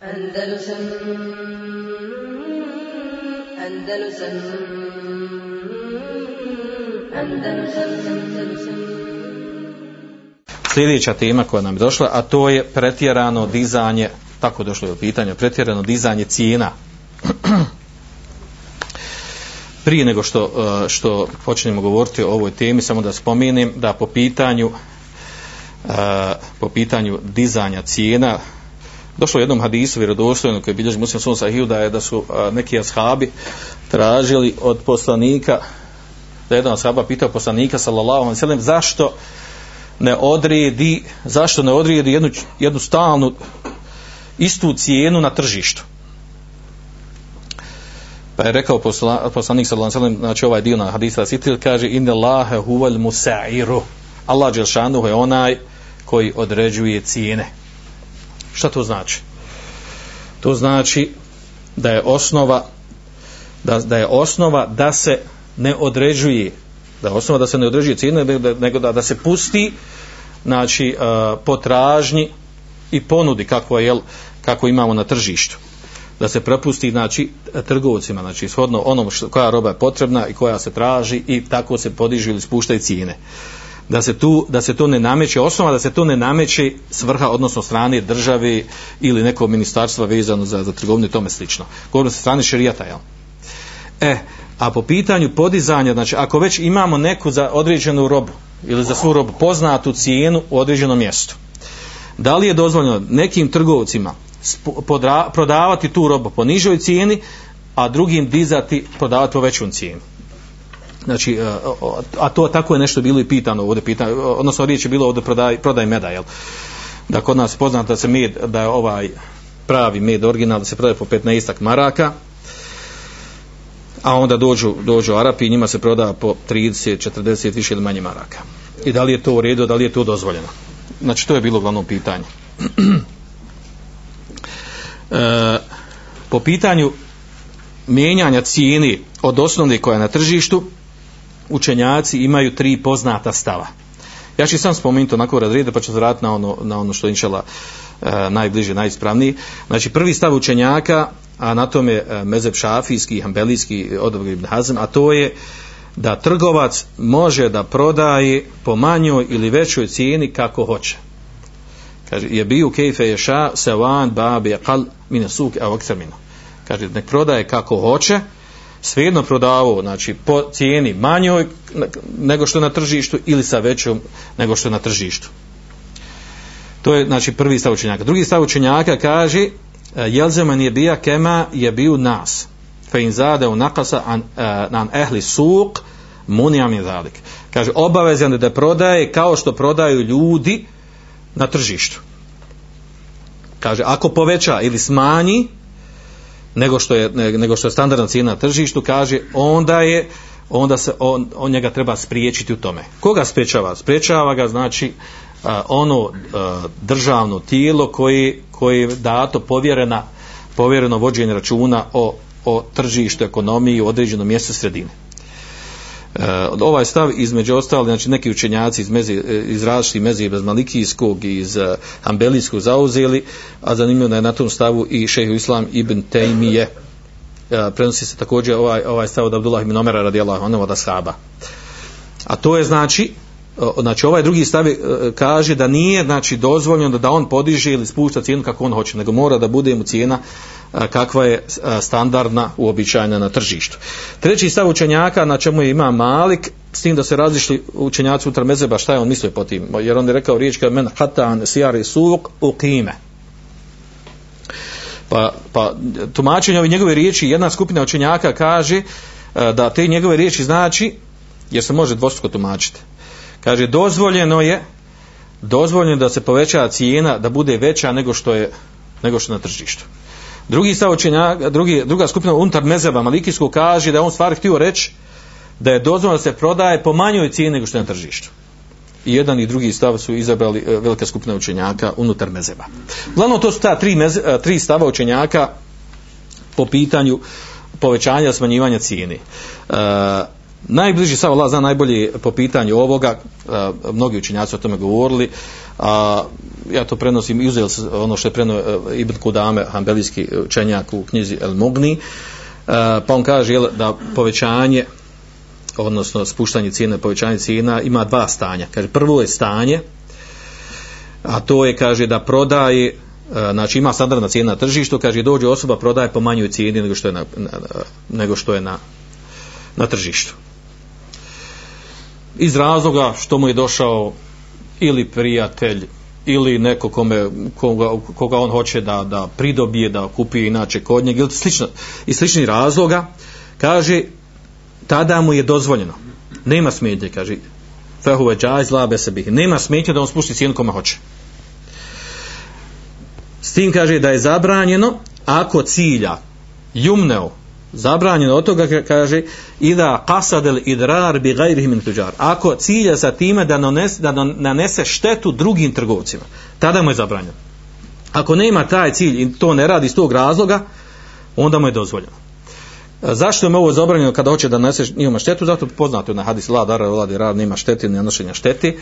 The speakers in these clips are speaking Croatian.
Andalusam Andalusam Andalusam Andalusam Sljedeća tema koja nam je došla, a to je pretjerano dizanje, tako došlo je u pitanje, pretjerano dizanje cijena. Prije nego što, uh, što počnemo govoriti o ovoj temi, samo da spomenem da po pitanju uh, po pitanju dizanja cijena došlo u jednom hadisu vjerodostojno koji bilježi muslim sahiju da je da su neki ashabi tražili od poslanika da je jedan ashaba pitao poslanika sallallahu alejhi ve sellem zašto ne odredi zašto ne odredi jednu, jednu stalnu istu cijenu na tržištu? Pa je rekao posla, poslanik sallallahu alejhi znači ovaj dio na hadisa sitil kaže inna Allaha huwal musairu. Allah je onaj koji određuje cijene šta to znači? To znači da je osnova da, da je osnova da se ne određuje da je osnova da se ne određuje cijene nego da, da se pusti znači uh, potražnji i ponudi kako je kako imamo na tržištu. Da se prepusti znači trgovcima znači shodno onom što koja roba je potrebna i koja se traži i tako se podižu ili spuštaju cijene da se tu da se to ne nameće osnova da se to ne nameće svrha odnosno strane države ili nekog ministarstva vezano za za trgovinu i tome slično govorimo sa strane šerijata jel e a po pitanju podizanja znači ako već imamo neku za određenu robu ili za svu robu poznatu cijenu u određenom mjestu da li je dozvoljeno nekim trgovcima prodavati tu robu po nižoj cijeni, a drugim dizati, prodavati po većom cijeni. Znači, e, a to tako je nešto bilo i pitano ovdje, pitano, odnosno riječ je bilo ovdje prodaj, prodaj meda, jel? Da kod nas poznato da se med, da je ovaj pravi med original, da se prodaje po 15 maraka, a onda dođu, dođu Arapi i njima se proda po 30, 40, više ili manje maraka. I da li je to u redu, da li je to dozvoljeno? Znači, to je bilo glavno pitanje. e, po pitanju mijenjanja cijeni od osnovne koja je na tržištu učenjaci imaju tri poznata stava. Ja ću sam spomenuti onako razrede pa ću zvratiti na ono, na ono što je inšala e, najbliže, najispravniji. Znači prvi stav učenjaka a na tome e, mezeb šafijski, hambelijski odobr ibn Hazm, a to je da trgovac može da prodaje po manjoj ili većoj cijeni kako hoće. Kaže je bio kejfe ješa sevan babi kal mine suk a kaže nek prodaje kako hoće svejedno prodavao znači po cijeni manjoj nego što je na tržištu ili sa većom nego što je na tržištu. To je znači prvi stav učenjaka. Drugi stav učenjaka kaže jelzeman je bija kema je bio nas. Fe in zade u nakasa an, an ehli suk munijam je zalik. Kaže obavezan da prodaje kao što prodaju ljudi na tržištu. Kaže, ako poveća ili smanji nego što je, nego što je standardna cijena na tržištu, kaže, onda je onda se on, on njega treba spriječiti u tome. Koga spriječava? Spriječava ga znači ono državno tijelo koje, koje je dato povjerena, povjereno vođenje računa o, o tržištu, ekonomiji u određenom mjestu sredine. Uh, ovaj stav između ostali znači neki učenjaci iz, mezi, iz različitih mezi bez malikijskog i iz uh, ambelijskog zauzeli a zanimljivo da je na tom stavu i šehu islam ibn Tejmije prenosi se također ovaj, ovaj stav od Abdullah ibn Omera radijallahu anhu od ashaba. A to je znači znači ovaj drugi stav kaže da nije znači dozvoljeno da on podiže ili spušta cijenu kako on hoće nego mora da bude mu cijena kakva je standardna uobičajena na tržištu. Treći stav učenjaka na čemu je ima Malik, s tim da se razlišli učenjaci unutar mezeba šta je on mislio po tim, jer on je rekao riječ kao men hatan sijari suk u kime. Pa, pa tumačenje ove njegove riječi, jedna skupina učenjaka kaže da te njegove riječi znači, jer se može dvostruko tumačiti, kaže dozvoljeno je dozvoljeno da se poveća cijena da bude veća nego što je nego što na tržištu drugi stav drugi, druga skupina unutar mezeba malikijskog kaže da je on stvari htio reći da je dozvoljeno da se prodaje po manjoj cijeni nego što je na tržištu. I jedan i drugi stav su izabrali e, velika skupina učenjaka unutar mezeba. Glavno to su ta tri, meze, tri stava učenjaka po pitanju povećanja smanjivanja cijene. E, najbliži stav Allah zna najbolje po pitanju ovoga, e, mnogi učenjaci o tome govorili, a ja to prenosim i ono što je preno uh, Ibn Kudame, hanbelijski učenjak u knjizi El Mugni, uh, pa on kaže jel, da povećanje odnosno spuštanje cijene, povećanje cijena ima dva stanja. Kaže, prvo je stanje, a to je, kaže, da prodaje, znači ima standardna cijena na tržištu, kaže, dođe osoba, prodaje po manjoj cijeni nego što je na, nego što je na, na tržištu. Iz razloga što mu je došao ili prijatelj, ili neko kome, koga, koga on hoće da, da pridobije, da kupi inače kod njega, ili slično, iz sličnih razloga, kaže, tada mu je dozvoljeno. Nema smetnje, kaže, fehuve džajz labe se bih. Nema smetnje da on spusti cijenu kome hoće. S tim kaže da je zabranjeno ako cilja jumneo zabranjeno od toga kaže ida qasadel idrar bi gajrihi min tuđar ako cilja sa time da nanese, da nanese štetu drugim trgovcima tada mu je zabranjeno. Ako nema taj cilj i to ne radi iz tog razloga onda mu je dozvoljeno. Zašto je ovo zabranjeno kada hoće da nanese njima štetu? Zato poznato na hadis la dara vladi rar nema šteti ne nanošenja šteti.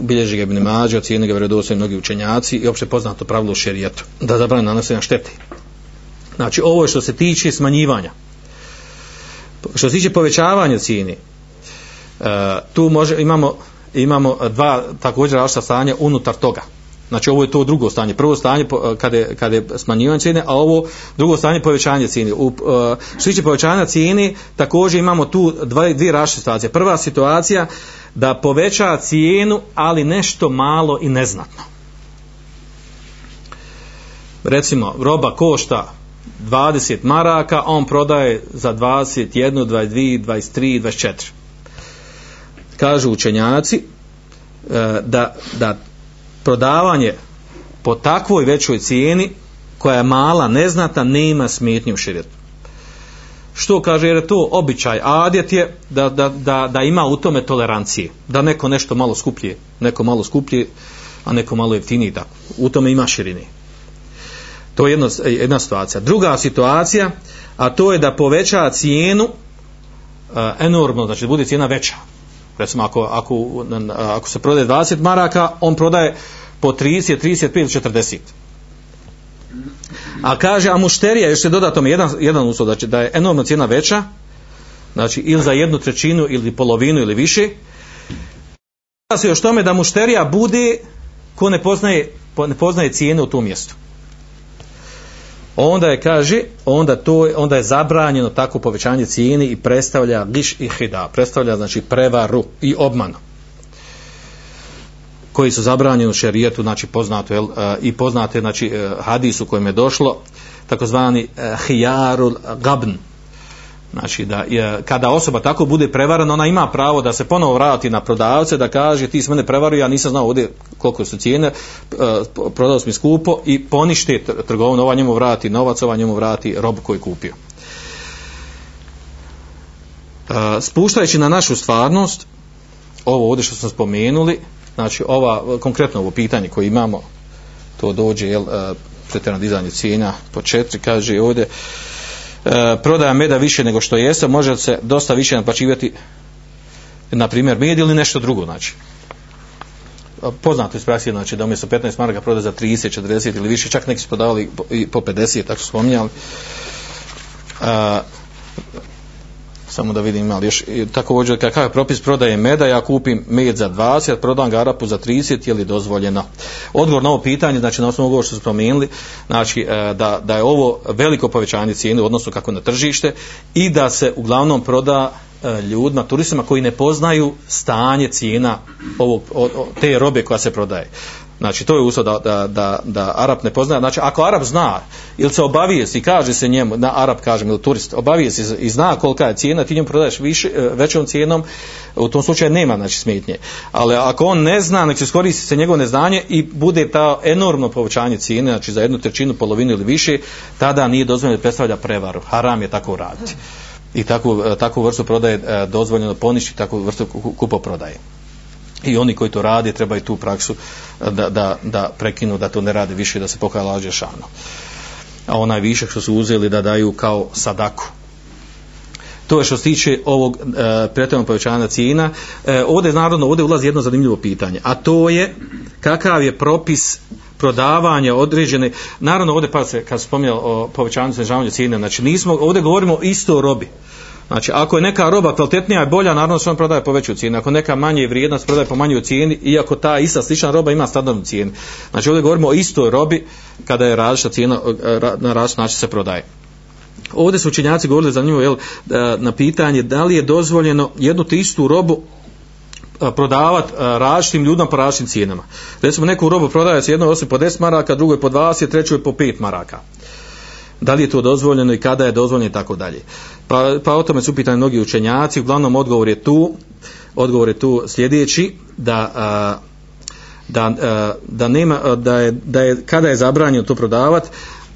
Bilježi ga Ibn Mađe, ocijeni ga vredosaju mnogi učenjaci i opšte poznato pravilo u šerijetu, da zabrane nanosenja štete. Znači, ovo je što se tiče smanjivanja. Što se tiče povećavanja cijeni, uh, tu može, imamo, imamo dva također različita stanja unutar toga. Znači, ovo je to drugo stanje. Prvo stanje kada je, kada je smanjivanje cijene, a ovo drugo stanje povećanje cijene. U, uh, što se tiče povećanja cijene, također imamo tu dva, dvije različite situacije. Prva situacija, da poveća cijenu, ali nešto malo i neznatno. Recimo, roba košta 20 maraka, on prodaje za 21, 22, 23, 24. Kažu učenjaci e, da, da prodavanje po takvoj većoj cijeni koja je mala, neznata, nema smetnje u širijetu. Što kaže, jer je to običaj, adjet je da, da, da, da ima u tome tolerancije, da neko nešto malo skuplje, neko malo skuplje, a neko malo jeftinije, tako. U tome ima širine. To je jedna, jedna situacija. Druga situacija, a to je da poveća cijenu uh, enormno, znači da bude cijena veća. Recimo, ako, ako, ako se prodaje 20 maraka, on prodaje po 30, 35, 40. A kaže, a mušterija, još se doda tome jedan, jedan uslov, znači da je enormna cijena veća, znači ili za jednu trećinu ili polovinu ili više, se još tome da mušterija bude ko ne poznaje, ne poznaje cijene u tom mjestu. Onda je, kaže, onda, to, onda je zabranjeno tako povećanje cijene i predstavlja giš i hida, predstavlja znači prevaru i obmanu koji su zabranjeni u šerijetu, znači poznato je uh, i poznato je znači uh, hadis u kojem je došlo takozvani uh, hijarul gabn. Znači da je, kada osoba tako bude prevarana, ona ima pravo da se ponovo vrati na prodavce, da kaže ti si mene prevario, ja nisam znao ovdje koliko su cijene, uh, prodao mi skupo i ponište trgovinu, ova njemu vrati novac, ova njemu vrati robu koju je kupio. Uh, spuštajući na našu stvarnost, ovo ovdje što smo spomenuli, znači ova konkretno ovo pitanje koje imamo to dođe jel, uh, pretjerano dizanje cijena po četiri kaže ovdje prodaja meda više nego što jeste može se dosta više naplaćivati na primjer med ili nešto drugo znači. Poznato iz praksi znači da umjesto 15 maraka prodaje za 30, 40 ili više čak neki su prodavali i po 50 tako su spominjali. Uh, samo da vidim ali još također kakav je propis prodaje meda ja kupim med za 20 prodam ga Arapu za 30 je li dozvoljeno? Odgovor na ovo pitanje znači na osnovu ovoga što su spomenuli znači e, da, da je ovo veliko povećanje cijene odnosno kako na tržište i da se uglavnom proda e, ljudima, turistima koji ne poznaju stanje cijena ovog, te robe koja se prodaje Znači, to je uslov da, da, da, da Arab ne pozna. Znači, ako Arab zna ili se obavijesti i kaže se njemu, na Arab kažem, ili turist, obavijesti i zna kolika je cijena, ti njemu prodaješ više, e, većom cijenom, u tom slučaju nema znači, smetnje. Ali ako on ne zna, nek se skoristi se njegovo neznanje i bude ta enormno povećanje cijene, znači za jednu trećinu, polovinu ili više, tada nije dozvoljeno da predstavlja prevaru. Haram je tako raditi. I takvu, e, takvu vrstu prodaje e, dozvoljeno poništi, takvu vrstu kupo prodaje i oni koji to rade trebaju tu praksu da, da, da prekinu da to ne rade više da se pokaja lađe šano. A onaj višak što su uzeli da daju kao sadaku. To je što se tiče ovog e, povećanja cijena. E, ovdje naravno ovdje ulazi jedno zanimljivo pitanje a to je kakav je propis prodavanja određene, naravno ovdje pa se kad spominjao o povećanju snižavanju cijene, znači nismo, ovdje govorimo o isto robi. Znači, ako je neka roba kvalitetnija i bolja, naravno se on prodaje po većoj cijeni. Ako neka manje vrijedna se prodaje po manjoj cijeni, iako ta ista slična roba ima standardnu cijenu. Znači, ovdje govorimo o istoj robi kada je različita cijena na različit način se prodaje. Ovdje su učenjaci govorili za nju jel, na pitanje da li je dozvoljeno jednu te istu robu prodavati različitim ljudima po različitim cijenama. Recimo neku robu prodaje se jednoj osobi po 10 maraka, drugoj po 20, trećoj po 5 maraka. Da li je to dozvoljeno i kada je dozvoljeno i tako dalje. Pa, pa o tome su pitani mnogi učenjaci, uglavnom odgovor je tu, odgovor je tu sljedeći da da, da nema da je, da je kada je zabranjeno to prodavati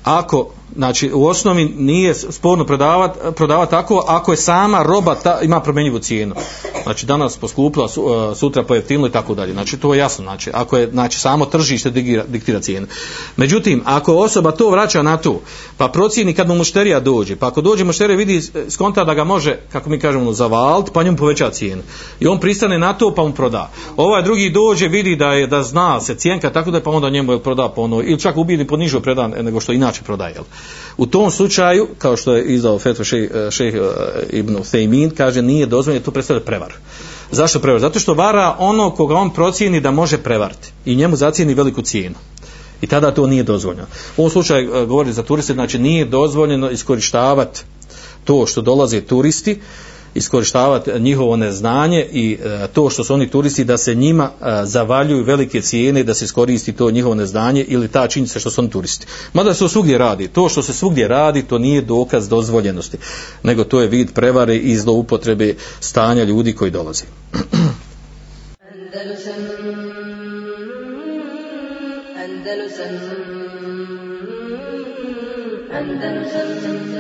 ako znači u osnovi nije sporno prodavati prodavat tako ako je sama roba ta, ima promjenjivu cijenu. Znači danas poskupila e, sutra pojeftinilo i tako dalje. Znači to je jasno. Znači ako je znači samo tržište diktira, diktira cijenu. Međutim ako osoba to vraća na to pa procijeni kad mu mušterija dođe pa ako dođe mušterija vidi skonta da ga može kako mi kažemo zavalt pa njemu poveća cijenu. I on pristane na to pa mu proda. Ovaj drugi dođe vidi da je da zna se cijenka tako da pa onda njemu je proda po ono ili čak ubijeni po nižoj predan nego što inače prodaje jel? U tom slučaju, kao što je izdao Fetva šejh še, Ibn Thaymin, kaže nije dozvoljeno, to predstavlja prevar. Zašto prevar? Zato što vara ono koga on procijeni da može prevariti i njemu zacijeni veliku cijenu. I tada to nije dozvoljeno. U ovom slučaju govori za turiste, znači nije dozvoljeno iskorištavati to što dolaze turisti, iskorištavati njihovo neznanje i e, to što su oni turisti da se njima e, zavaljuju velike cijene da se iskoristi to njihovo neznanje ili ta činjenica što su oni turisti. Mada se svugdje radi. To što se svugdje radi to nije dokaz dozvoljenosti nego to je vid prevare i zloupotrebe stanja ljudi koji dolaze. Andalusam Andalusam